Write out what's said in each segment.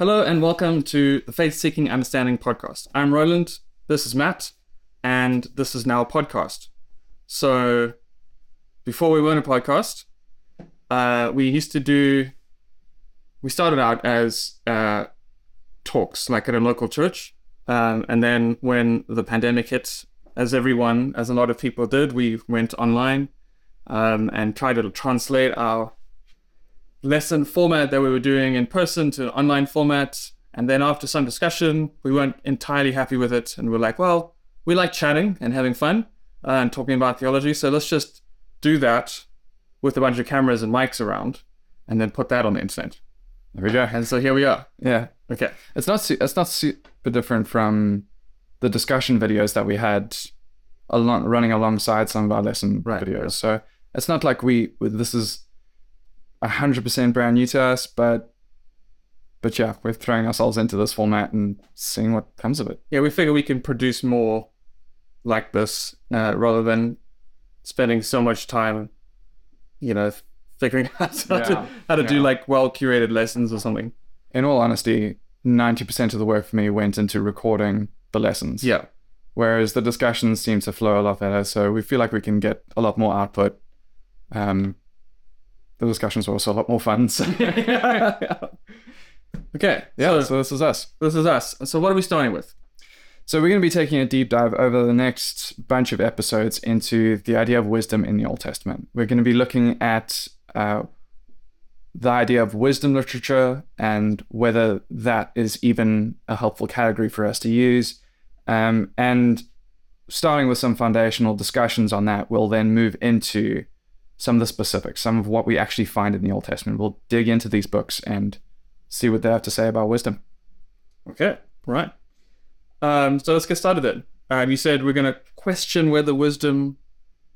Hello and welcome to the Faith Seeking Understanding podcast. I'm Roland, this is Matt, and this is now a podcast. So, before we weren't a podcast, uh, we used to do, we started out as uh, talks, like at a local church. Um, and then when the pandemic hit, as everyone, as a lot of people did, we went online um, and tried to translate our lesson format that we were doing in person to an online format. And then after some discussion, we weren't entirely happy with it. And we are like, well, we like chatting and having fun uh, and talking about theology. So let's just do that with a bunch of cameras and mics around and then put that on the internet. There we go. And so here we are. Yeah. Okay. It's not su- it's not super different from the discussion videos that we had along, running alongside some of our lesson Right. videos. So it's not like we this is hundred percent brand new to us, but but yeah, we're throwing ourselves into this format and seeing what comes of it. Yeah, we figure we can produce more like this uh, rather than spending so much time, you know, figuring out how to, how to do like well curated lessons or something. In all honesty, ninety percent of the work for me went into recording the lessons. Yeah. whereas the discussions seem to flow a lot better. So we feel like we can get a lot more output. Um, the discussions were also a lot more fun. So okay. yeah, So so this is us. this is us. So what are we starting with? So we're going to be taking a deep dive over the next bunch of episodes into the idea of wisdom in the Old Testament. We're going to be looking at uh, the idea of wisdom literature and whether that is even a helpful category for us to use. Um, and starting with some foundational discussions on that, we'll then move into some of the specifics, some of what we actually find in the Old Testament. We'll dig into these books and see what they have to say about wisdom. Okay. Right. Um, so let's get started then. Um, you said we're going to question whether wisdom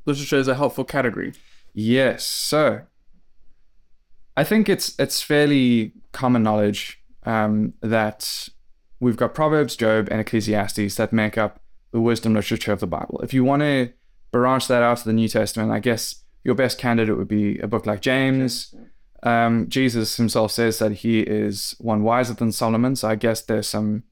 literature is a helpful category. Yes. So I think it's it's fairly common knowledge um, that we've got Proverbs, Job, and Ecclesiastes that make up the wisdom literature of the Bible. If you want to branch that out to the New Testament, I guess your best candidate would be a book like James. Um, Jesus himself says that he is one wiser than Solomon. So I guess there's some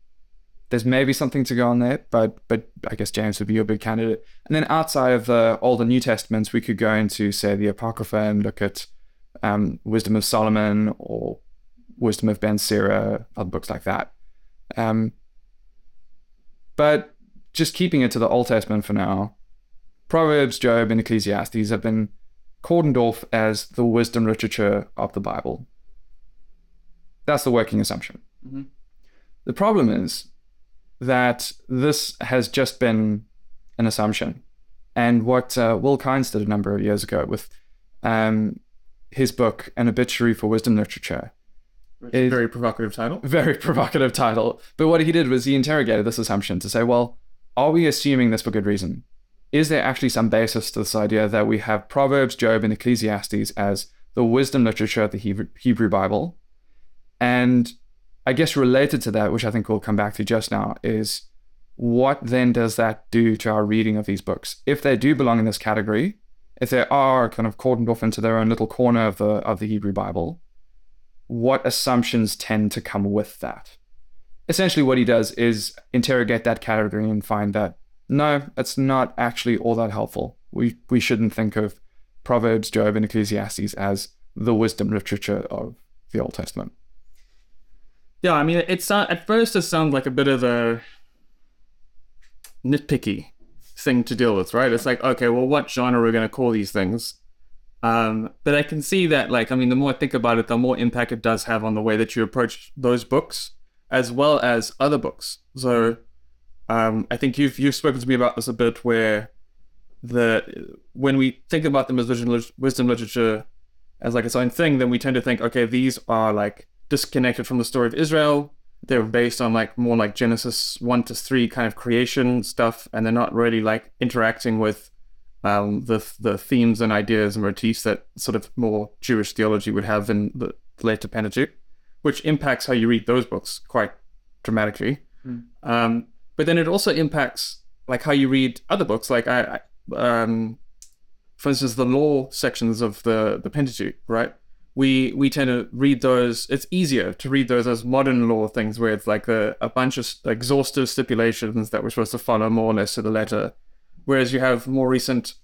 there's maybe something to go on there, but but I guess James would be your big candidate. And then outside of the Old and New Testaments, we could go into say the Apocrypha and look at um, Wisdom of Solomon or Wisdom of Ben Sira, other books like that. Um, but just keeping it to the Old Testament for now, Proverbs, Job, and Ecclesiastes have been cordoned off as the wisdom literature of the Bible. That's the working assumption. Mhm. The problem is that this has just been an assumption. And what uh, Will Kynes did a number of years ago with um, his book, An Obituary for Wisdom Literature, Which is a Is- very provocative title. very provocative title. But what he did was he interrogated this assumption to say, well, are we assuming this for good reason? Is there actually some basis to this idea that we have Proverbs, Job, and Ecclesiastes as the wisdom literature of the Hebrew, Bible? And I guess related to that, which I think we'll come back to just now, is what then does that do to our reading of these books? If they do belong in this category, if they are kind of cordoned off into their own little corner of the of the Hebrew Bible, what assumptions tend to come with that? Essentially, what he does is interrogate that category and find that no, it's not actually all that helpful. We we shouldn't think of Proverbs, Job, and Ecclesiastes as the wisdom literature of the Old Testament. Yeah, I mean, it's uh, at first it sounds like a bit of a nitpicky thing to deal with, right? It's like, okay, well, what genre are we going to call these things? Um, but I can see that, like, I mean, the more I think about it, the more impact it does have on the way that you approach those books, as well as other books. So, um, I think you've you've spoken to me about this a bit, where the when we think about them as wisdom, wisdom literature as like its own thing, then we tend to think, okay, these are like disconnected from the story of Israel. They're based on like more like Genesis one to three kind of creation stuff, and they're not really like interacting with um, the the themes and ideas and motifs that sort of more Jewish theology would have in the later Pentateuch, which impacts how you read those books quite dramatically. Um, but then it also impacts like how you read other books, like I, I um, for instance, the law sections of the the Pentateuch, right? we we tend to read those. It's easier to read those as modern law things, where it's like a, a bunch of exhaustive stipulations that we're supposed to follow more or less to the letter. Whereas you have more recent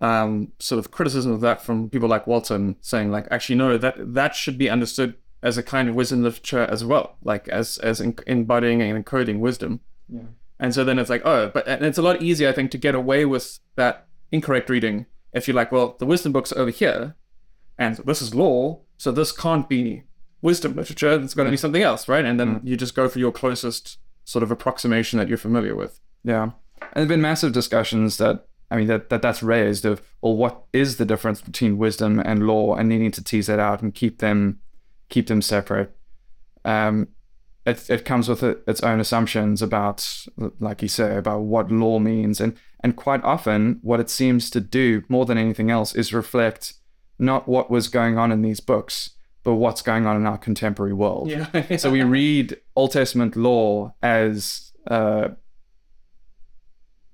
um, sort of criticism of that from people like Walton, saying like, actually, no, that that should be understood as a kind of wisdom literature as well, like as as in, embodying and encoding wisdom. Yeah. And so then it's like, oh, but and it's a lot easier, I think, to get away with that incorrect reading if you're like, well, the wisdom books over here, and this is law, so this can't be wisdom literature. It's going to be something else, right? And then you just go for your closest sort of approximation that you're familiar with. Yeah. And there've been massive discussions that I mean that, that that's raised of well what is the difference between wisdom and law and needing to tease that out and keep them keep them separate. Um it, it comes with it, its own assumptions about like you say about what law means and and quite often what it seems to do more than anything else is reflect not what was going on in these books but what's going on in our contemporary world. Yeah. So we read Old Testament law as uh,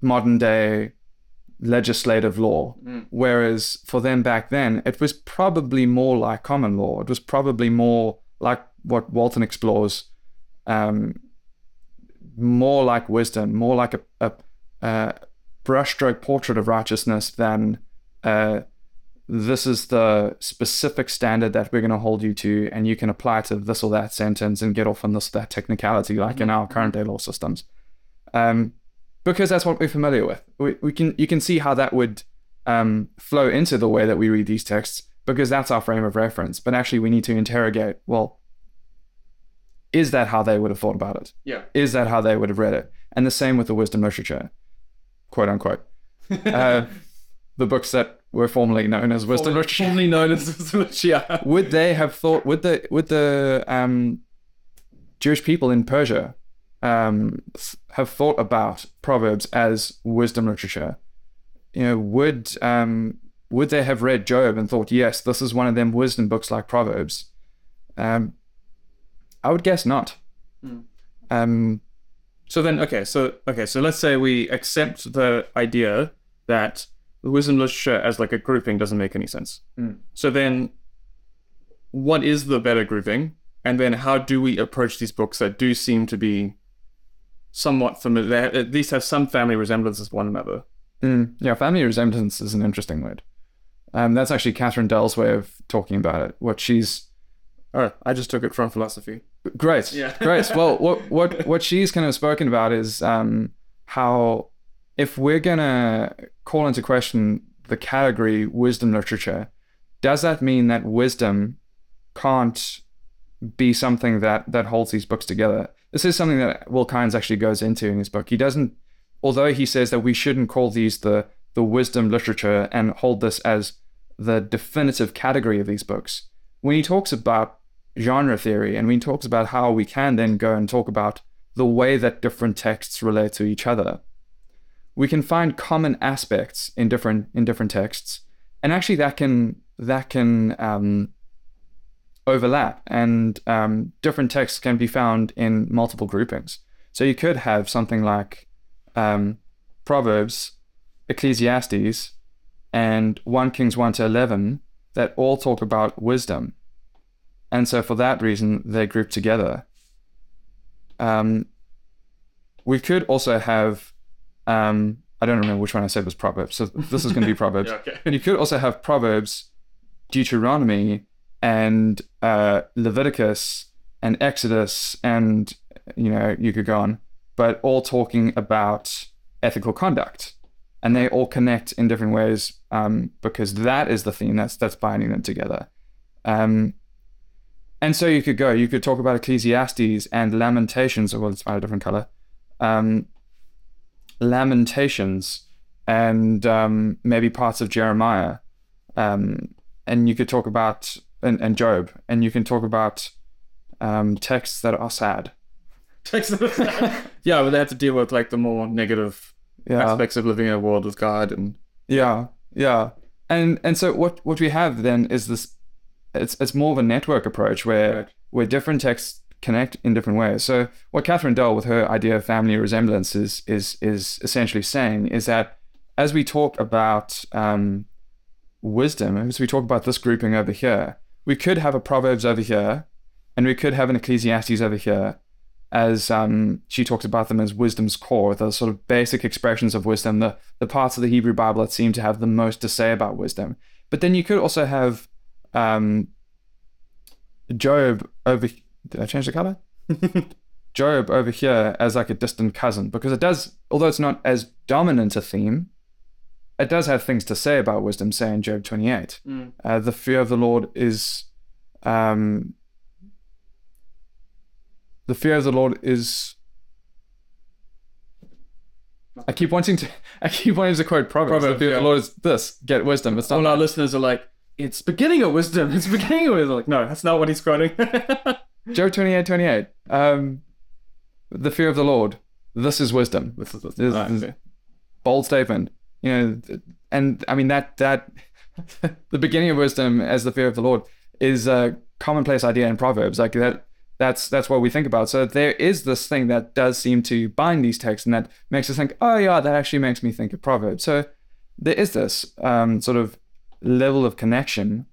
modern day legislative law, Mm. whereas for them back then, it was probably more like common law. It was probably more like what Walton explores, um, more like wisdom, more like a, a, a brushstroke portrait of righteousness than uh, this is the specific standard that we're going to hold you to, and you can apply to this or that sentence and get off on this or that technicality, like in our current day law systems. Um, because that's what we're familiar with. We, we can you can see how that would um, flow into the way that we read these texts because that's our frame of reference. But actually, we need to interrogate. Well, is that how they would have thought about it? Yeah. Is that how they would have read it? And the same with the wisdom literature, quote unquote. uh, the books that were formerly known as wisdom literature. Formerly known as wisdom literature. Would they have thought? Would the would the um, Jewish people in Persia um, have thought about Proverbs as wisdom literature? You know, would um, would they have read Job and thought, yes, this is one of them wisdom books like Proverbs? Um, I would guess not. Hmm. Um, So then, okay, so okay, so let's say we accept the idea that the wisdom literature as like a grouping doesn't make any sense. Mm. So then, what is the better grouping? And then, how do we approach these books that do seem to be somewhat familiar? They at least have some family resemblances with one another. Mm, yeah, family resemblance is an interesting word. Um, that's actually Katharine Dell's way of talking about it. What she's Oh, I just took it from philosophy. Great, Yeah. great. Well, what what what she's kind of spoken about is um, how if we're gonna call into question the category wisdom literature, does that mean that wisdom can't be something that that holds these books together? This is something that Will Kynes actually goes into in his book. He doesn't, although he says that we shouldn't call these the the wisdom literature and hold this as the definitive category of these books. When he talks about genre theory and he talks about how we can then go and talk about the way that different texts relate to each other, we can find common aspects in different in different texts, and actually that can that can um, overlap, and um, different texts can be found in multiple groupings. So you could have something like um, Proverbs, Ecclesiastes, and 1 Kings 1 to 11 that all talk about wisdom. And so for that reason, they're grouped together. Um, we could also have, um, I don't remember which one I said was Proverbs. So this is going to be Proverbs. okay. And you could also have Proverbs, Deuteronomy, and uh, Leviticus, and Exodus, and you know you could go on, but all talking about ethical conduct, and they all connect in different ways um, because that is the theme that's that's binding them together. Um, and so you could go. You could talk about Ecclesiastes and Lamentations, well, it's by a different color. Um, Lamentations and um, maybe parts of Jeremiah. Um, and you could talk about and, and Job, and you can talk about um, texts that are sad. texts that are sad. yeah, but they have to deal with like the more negative Yeah, aspects of living in a world with God and yeah, yeah. And and so what what we have then is this. It's it's more of a network approach where where different texts connect in different ways. So what Katharine Dell with her idea of family resemblance is is is essentially saying is that as we talk about um, wisdom, as we talk about this grouping over here, we could have a Proverbs over here, and we could have an Ecclesiastes over here, as um, she talks about them as wisdom's core, the sort of basic expressions of wisdom, the, the parts of the Hebrew Bible that seem to have the most to say about wisdom. But then you could also have um, Job over. Did I change the color? Job over here as like a distant cousin because it does, although it's not as dominant a theme, it does have things to say about wisdom. Say in Job 28, Mm. uh, the fear of the Lord is, um, the fear of the Lord is. I keep wanting to. I keep wanting to quote Proverbs. Proverbs, the fear yeah. of the Lord is this: get wisdom. It's not. All our listeners are like, it's beginning of wisdom. It's beginning of wisdom. Like, no, that's not what he's quoting. Job 28, 28. Um, the fear of the Lord. This is wisdom. This is- this is- This okay. bold statement you know and i mean that that the beginning of wisdom as the fear of the lord is a commonplace idea in proverbs like that that's that's what we think about so there is this thing that does seem to bind these texts and that makes us think oh yeah that actually makes me think of proverbs so there is this um, sort of level of connection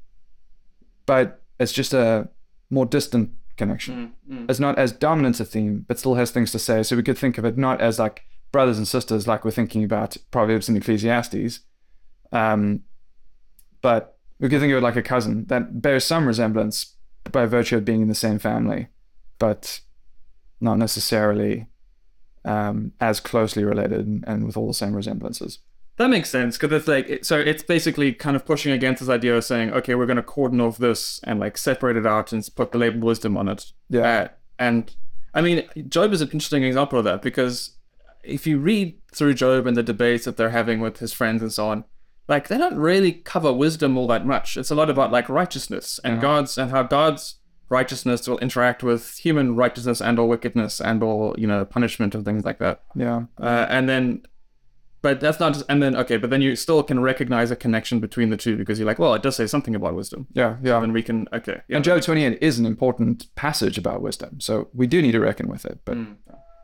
but it's just a more distant connection Mm, mm. it's not as dominant a theme, but still has things to say. So we could think of it not as like brothers and sisters, like we're thinking about Proverbs and Ecclesiastes, um, but we could think of it like a cousin that bears some resemblance by virtue of being in the same family, but not necessarily um, as closely related and, and with all the same resemblances. That makes sense because it's like so it's basically kind of pushing against this idea of saying, okay, we're going to cordon off this and like separate it out and put the label wisdom on it. Yeah. Uh, and I mean, Job is an interesting example of that because if you read through Job and the debates that they're having with his friends and so on, like they don't really cover wisdom all that much. It's a lot about like righteousness and Yeah. God's and how God's righteousness will interact with human righteousness and or wickedness and or you know punishment and things like that. Yeah. Uh, and then, but that's not just, and then, okay, but then you still can recognize a connection between the two because you're like, well, it does say something about wisdom. Yeah. Yeah. And we can, okay. Yeah. And Job 28 is an important passage about wisdom. So we do need to reckon with it, but Mm.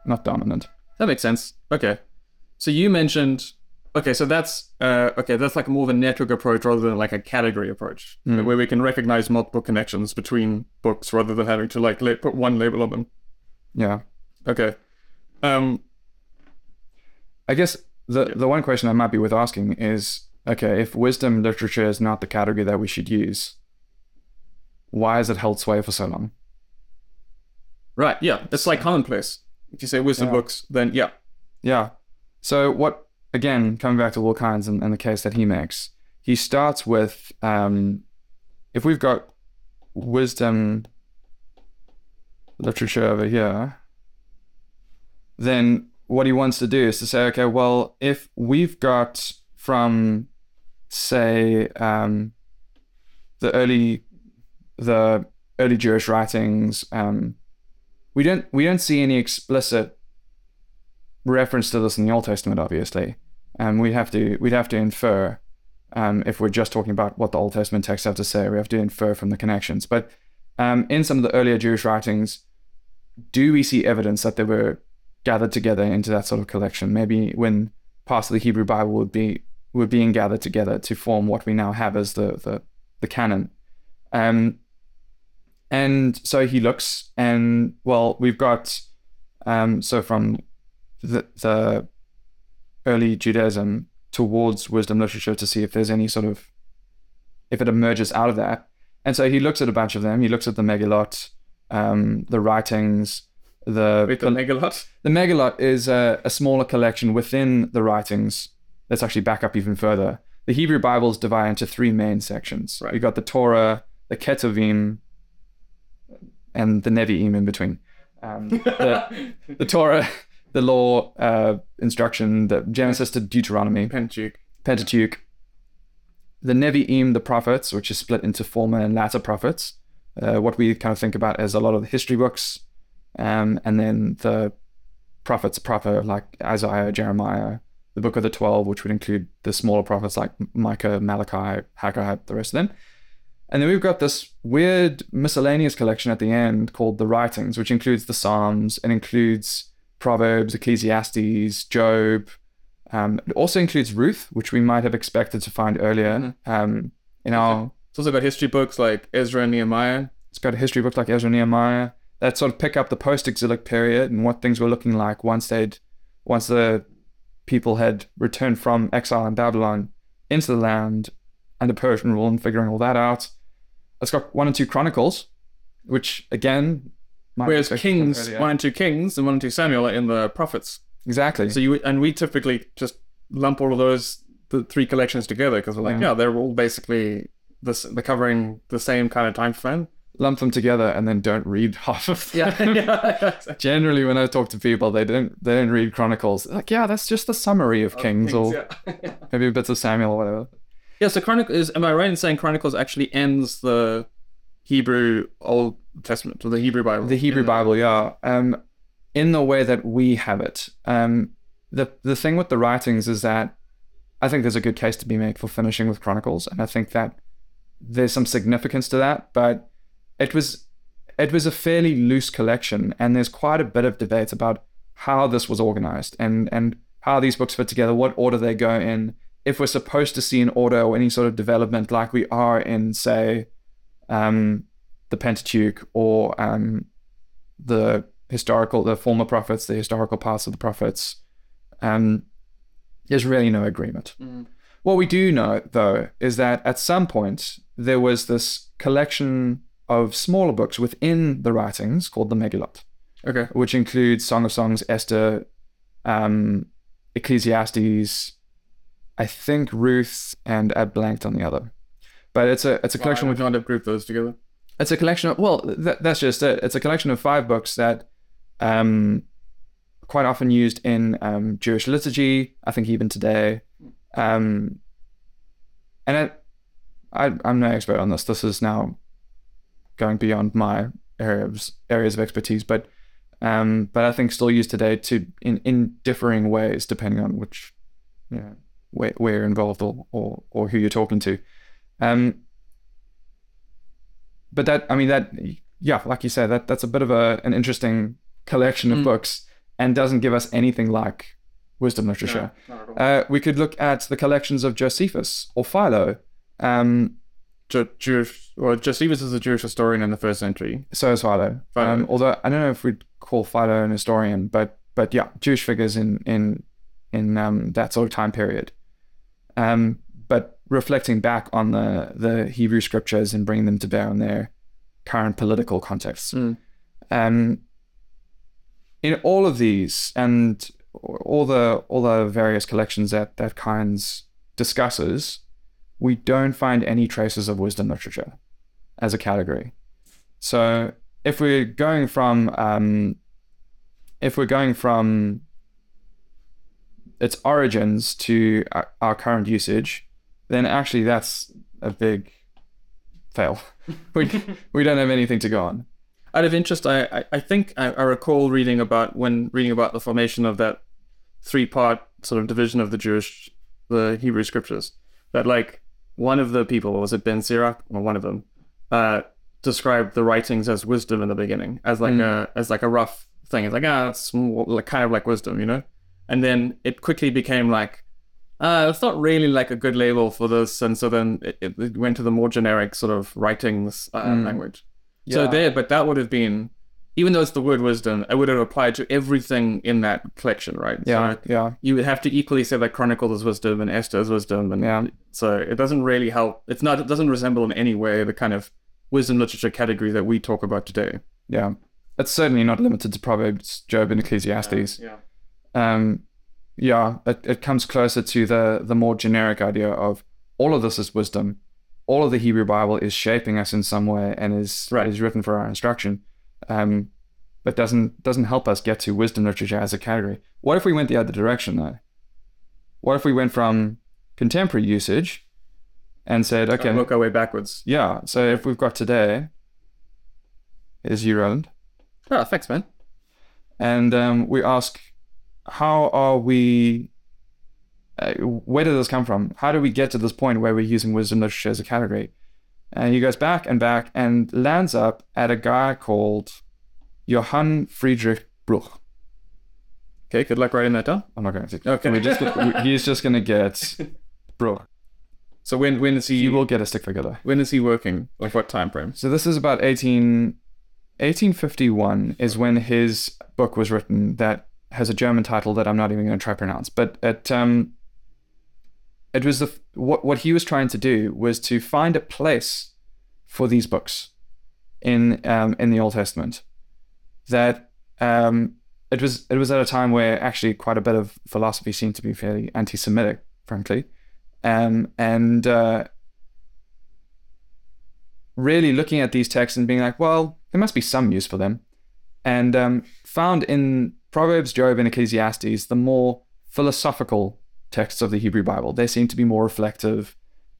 not dominant. That makes sense. Okay. So you mentioned, okay, so that's, uh, okay, that's like more of a network approach rather than like a category approach Mm. where we can recognize multiple connections between books rather than having to like put one label on them. Yeah. Okay. Um, I guess the the one question I might be worth asking is okay, if wisdom literature is not the category that we should use, why has it held sway for so long? right. Yeah. It's like commonplace. If you say wisdom Yeah. books, then yeah. Yeah. So what again, coming back to Will Kynes and, and the case that he makes, he starts with um, if we've got wisdom literature over here, then what he wants to do is to say, okay, well, if we've got from say um, the early the early Jewish writings, um, we don't we don't see any explicit reference to this in the Old Testament, obviously. Um, we'd have to we'd have to infer um, if we're just talking about what the Old Testament texts have to say. We have to infer from the connections. But um, in some of the earlier Jewish writings, do we see evidence that there were gathered together into that sort of collection? Maybe when parts of the Hebrew Bible would be were being gathered together to form what we now have as the the, the canon. Um, and so he looks, and well, we've got um, so from the, the early Judaism towards wisdom literature to see if there's any sort of if it emerges out of that. And so he looks at a bunch of them. He looks at the Megillot, um, the writings, the Wait, the megalot? the Megillot is a, a smaller collection within the writings. Let's actually back up even further. The Hebrew Bibles divide into three main sections. Right. You've got the Torah, the Ketuvim, and the Nevi'im in between. Um, the, the Torah, the law, uh, instruction, the Genesis to Deuteronomy, Pentateuch. Pentateuch. The Nevi'im, the prophets, which is split into former and latter prophets. Uh, what we kind of think about as a lot of the history books, um, and then the prophets proper, like Isaiah, Jeremiah, the Book of the Twelve, which would include the smaller prophets like Micah, Malachi, Haggai, the rest of them. And then we've got this weird miscellaneous collection at the end called the Writings, which includes the Psalms, and includes Proverbs, Ecclesiastes, Job. Um, it also includes Ruth, which we might have expected to find earlier um, in our It's also got history books like Ezra and Nehemiah. It's got a history book like Ezra and Nehemiah that sort of pick up the post-exilic period and what things were looking like once they'd once the people had returned from exile in Babylon into the land under Persian rule and figuring all that out. It's got one and two Chronicles, which again, might Whereas Kings, one and two Kings and one and two Samuel are in the prophets. exactly. So you and we typically just lump all of those the three collections together because we're like, Yeah. yeah, they're all basically this. They're covering the same kind of time span. Lump them together and then don't read half of them. Yeah, yeah. Generally, when I talk to people, they don't they don't read Chronicles. They're like, yeah, that's just the summary of Kings, or yeah. maybe bits of Samuel or whatever. yeah. So Chronicle is. Am I right in saying Chronicles actually ends the Hebrew Old Testament or the Hebrew Bible? The Hebrew the- Bible, yeah. Um, in the way that we have it. Um, the the thing with the writings is that I think there's a good case to be made for finishing with Chronicles, and I think that there's some significance to that. But it was it was a fairly loose collection, and there's quite a bit of debate about how this was organized and and how these books fit together, what order they go in, if we're supposed to see an order or any sort of development like we are in, say, um, the Pentateuch or um, the historical, the former prophets, the historical parts of the prophets. Um, there's really no agreement. Mhm. What we do know, though, is that at some point there was this collection of smaller books within the writings called the Megillot, Okay. which includes Song of Songs, Esther, um, Ecclesiastes, I think Ruth, and I blanked on the other. But it's a it's a collection Why would you not have grouped those together? it's a collection of well th- that's just it it's a collection of five books that um quite often used in um jewish liturgy i think even today um and I, i'm no expert on this this is now going beyond my areas areas of expertise but um but i think still used today to in in differing ways depending on which you know where, where you're involved or, or or who you're talking to um but that I mean that yeah, like you said, that that's a bit of a an interesting collection of Mm. books and doesn't give us anything like wisdom literature. No, not at all. Uh, we could look at the collections of Josephus or Philo. Um, Jewish, well, Josephus is a Jewish historian in the first century. so is Philo. Philo. Um, although I don't know if we'd call Philo an historian, but but yeah, Jewish figures in in in um, that sort of time period. Um, but reflecting back on the the Hebrew scriptures and bringing them to bear on their current political contexts. Mm. Um, in all of these and all the all the various collections that that Kynes discusses, we don't find any traces of wisdom literature as a category. So if we're going from um, if we're going from its origins to our, our current usage, then actually that's a big fail. we we don't have anything to go on. Out of interest, I, I, I think I, I recall reading about when reading about the formation of that three part sort of division of the Jewish, the Hebrew scriptures, that like one of the people, was it Ben Sirach, or one of them, uh, described the writings as wisdom in the beginning, as like a as like a rough thing. It's like ah, it's more, like kind of like wisdom, you know. And then it quickly became like, uh, it's not really like a good label for this, and so then it, it went to the more generic sort of writings uh, Mm. language. So there, but that would have been, even though it's the word wisdom, it would have applied to everything in that collection, right? Yeah, So yeah, you would have to equally say that Chronicle is wisdom and Esther is wisdom, and Yeah. so it doesn't really help. It's not. It doesn't resemble in any way the kind of wisdom literature category that we talk about today. yeah. It's certainly not limited to Proverbs, Job, and Ecclesiastes. Yeah. Um, yeah, it, it comes closer to the the more generic idea of all of this is wisdom. All of the Hebrew Bible is shaping us in some way and is Right. is written for our instruction. Um, but doesn't doesn't help us get to wisdom literature as a category. What if we went the other direction though? What if we went from contemporary usage and said, okay, And work our way backwards. yeah, so if we've got today, is you Roland, Oh, thanks, man. and um, we ask, how are we? Uh, where did this come from? How do we get to this point where we're using wisdom literature as a category? And he goes back and back and lands up at a guy called Johann Friedrich Bruch. Okay, good luck writing that down. I'm not going to. Okay. We're just, we- he's just going to get Bruch. So when when is he? You will get a stick figure though. when is he working? Like what time frame? So this is about 18, 1851 is when his book was written that has a German title that I'm not even going to try to pronounce. But it um it was the what what he was trying to do was to find a place for these books in um in the Old Testament that um it was it was at a time where actually quite a bit of philosophy seemed to be fairly anti-Semitic, frankly, um and uh, really looking at these texts and being like, well, there must be some use for them. And um, found in Proverbs, Job, and Ecclesiastes the more philosophical texts of the Hebrew Bible. They seem to be more reflective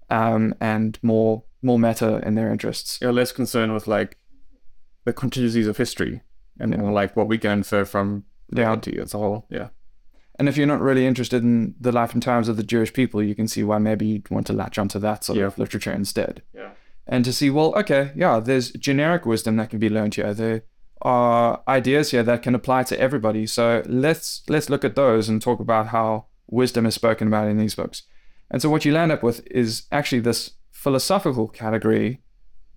um, and more more meta in their interests. You're less concerned with like the contingencies of history and more like what we can infer from reality as a whole. Yeah. And if you're not really interested in the life and times of the Jewish people, you can see why maybe you'd want to latch onto that sort Yeah. of literature instead. Yeah. and to see, well, okay, yeah, there's generic wisdom that can be learned here. There are ideas here that can apply to everybody. So let's let's look at those and talk about how wisdom is spoken about in these books. And so what you land up with is actually this philosophical category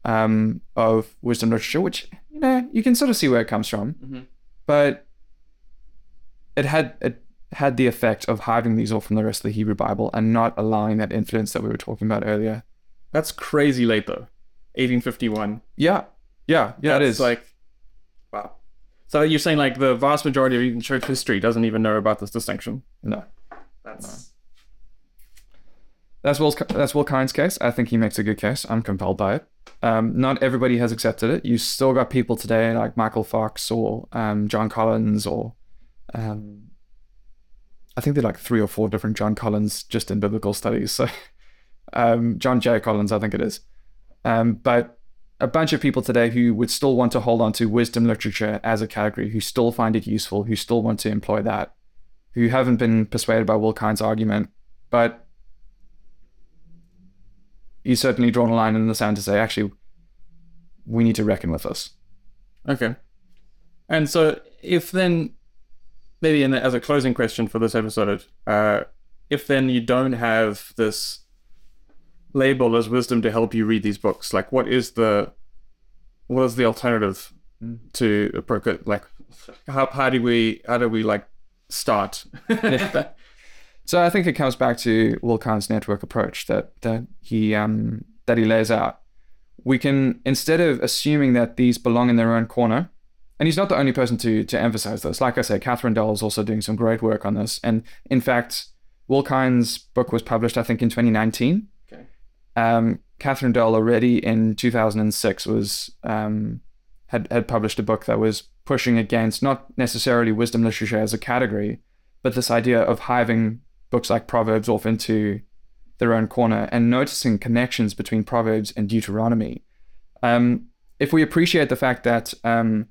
um, of wisdom literature, which you know you can sort of see where it comes from, Mhm. but it had it had the effect of hiding these off from the rest of the Hebrew Bible and not allowing that influence that we were talking about earlier. That's crazy late though. 1851. Yeah, yeah, yeah. That's it is like wow. So you're saying like the vast majority of even church history doesn't even know about this distinction. no. That's That's Will that's Will Kynes' case. I think he makes a good case. I'm compelled by it. Um, not everybody has accepted it. You still got people today like Michael Fox or um, John Collins or um, I think there are like three or four different John Collins just in biblical studies. So um, John J. Collins, I think it is. Um, but a bunch of people today who would still want to hold on to wisdom literature as a category, who still find it useful, who still want to employ that, who haven't been persuaded by Will Kynes' argument, but he's certainly drawn a line in the sand to say, actually, we need to reckon with this. okay. And so if then maybe in the, as a closing question for this episode, uh, if then you don't have this label as wisdom to help you read these books, like what is the what is the alternative to approach it? Like how how do we how do we like start? So I think it comes back to Will Kynes' network approach that that he um, that he lays out. We can instead of assuming that these belong in their own corner, and he's not the only person to to emphasize this. Like I say, Katharine Dell is also doing some great work on this. And in fact, Will Kynes' book was published, I think, in 2019. Okay. Um, Katharine Dell already in 2006 was um, had had published a book that was pushing against not necessarily wisdom literature as a category, but this idea of hiving books like Proverbs off into their own corner and noticing connections between Proverbs and Deuteronomy. Um, if we appreciate the fact that um,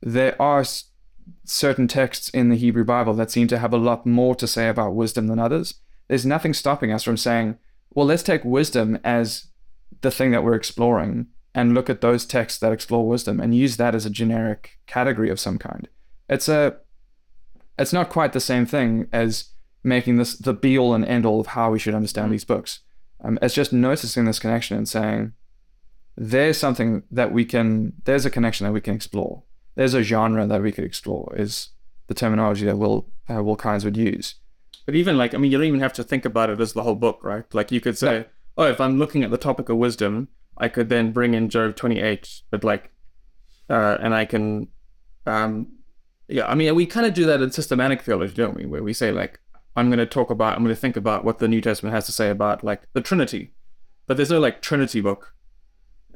there are s- certain texts in the Hebrew Bible that seem to have a lot more to say about wisdom than others, there's nothing stopping us from saying, well, let's take wisdom as the thing that we're exploring and look at those texts that explore wisdom and use that as a generic category of some kind. It's a it's not quite the same thing as making this the be all and end all of how we should understand these books. Um, it's just noticing this connection and saying, there's something that we can, there's a connection that we can explore. There's a genre that we could explore, is the terminology that Will, uh, Will Kynes would use. But even like, I mean, you don't even have to think about it as the whole book, right? Like you could say, oh, if I'm looking at the topic of wisdom, I could then bring in Job 28, but like, uh, and I can, um, yeah, I mean, we kind of do that in systematic theology, don't we? Where we say like, I'm going to talk about, I'm going to think about what the New Testament has to say about like the Trinity, but there's no like Trinity book.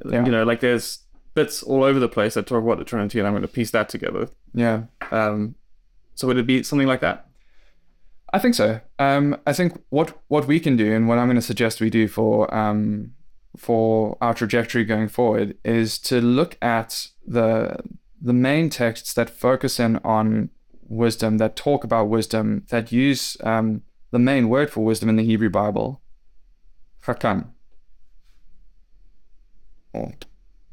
Yeah. You know, like there's bits all over the place that talk about the Trinity, and I'm going to piece that together. Yeah, Um, so would it be something like that? I think so. Um, I think what what we can do and what I'm going to suggest we do for um, for our trajectory going forward is to look at the the main texts that focus in on wisdom, that talk about wisdom, that use um, the main word for wisdom in the Hebrew Bible, chakam, or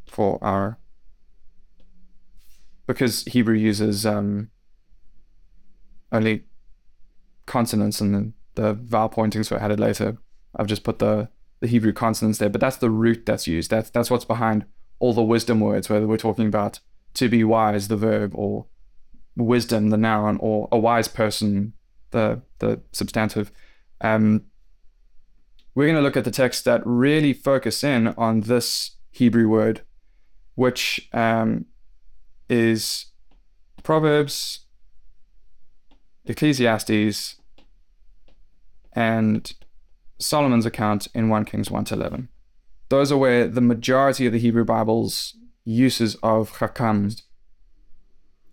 for our because Hebrew uses um, only consonants and then the vowel pointings were added later. I've just put the the Hebrew consonants there, but that's the root that's used. That's that's what's behind all the wisdom words, whether we're talking about to be wise, the verb, or wisdom, the noun, or a wise person, the the substantive. Um, we're going to look at the texts that really focus in on this Hebrew word, which um, is Proverbs, Ecclesiastes, and Solomon's account in 1 Kings 1 to 11. Those are where the majority of the Hebrew Bible's uses of chakam.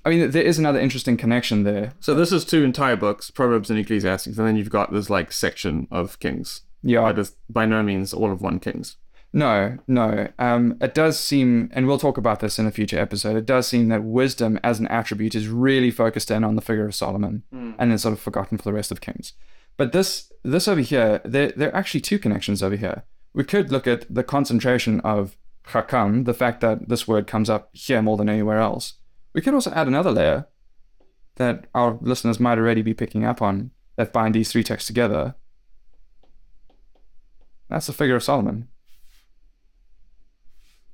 I mean, there is another interesting connection there. So this is two entire books, Proverbs and Ecclesiastes, and then you've got this like section of Kings. Yeah, But it's by no means all of one Kings. No, no. Um, it does seem, and we'll talk about this in a future episode. It does seem that wisdom as an attribute is really focused in on the figure of Solomon, and then sort of forgotten for the rest of Kings. But this, this over here, there, there are actually two connections over here. We could look at the concentration of chakam, the fact that this word comes up here more than anywhere else. We could also add another layer that our listeners might already be picking up on that bind these three texts together. That's the figure of Solomon.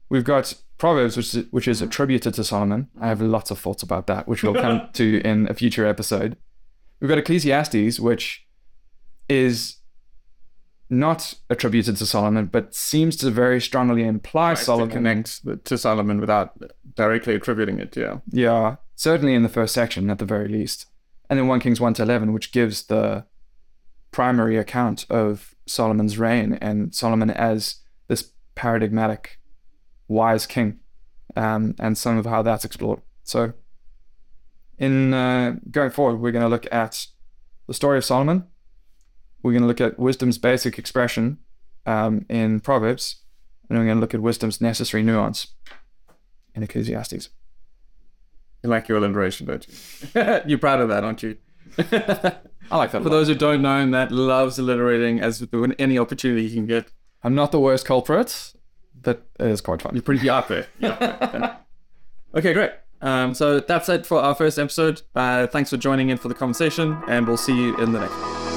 We've got Proverbs, which is, which is attributed to Solomon. I have lots of thoughts about that, which we'll come to in a future episode. We've got Ecclesiastes, which is not attributed to Solomon, but seems to very strongly imply To Solomon. connect the- to Solomon without directly attributing it, yeah. Yeah, certainly in the first section at the very least. And then 1 Kings 1 to 11, which gives the primary account of Solomon's reign and Solomon as this paradigmatic wise king um, and some of how that's explored. So, in uh, going forward, we're going to look at the story of Solomon. We're going to look at wisdom's basic expression um, in Proverbs, and we're going to look at wisdom's necessary nuance in Ecclesiastes. You like your alliteration, don't you? You're proud of that, aren't you? I like that. For those who don't know, Matt loves alliterating as with any opportunity he can get. I'm not the worst culprit, but it is quite fun. You're pretty out there. okay, great. Um, so that's it for our first episode. Uh, thanks for joining in for the conversation, and we'll see you in the next one.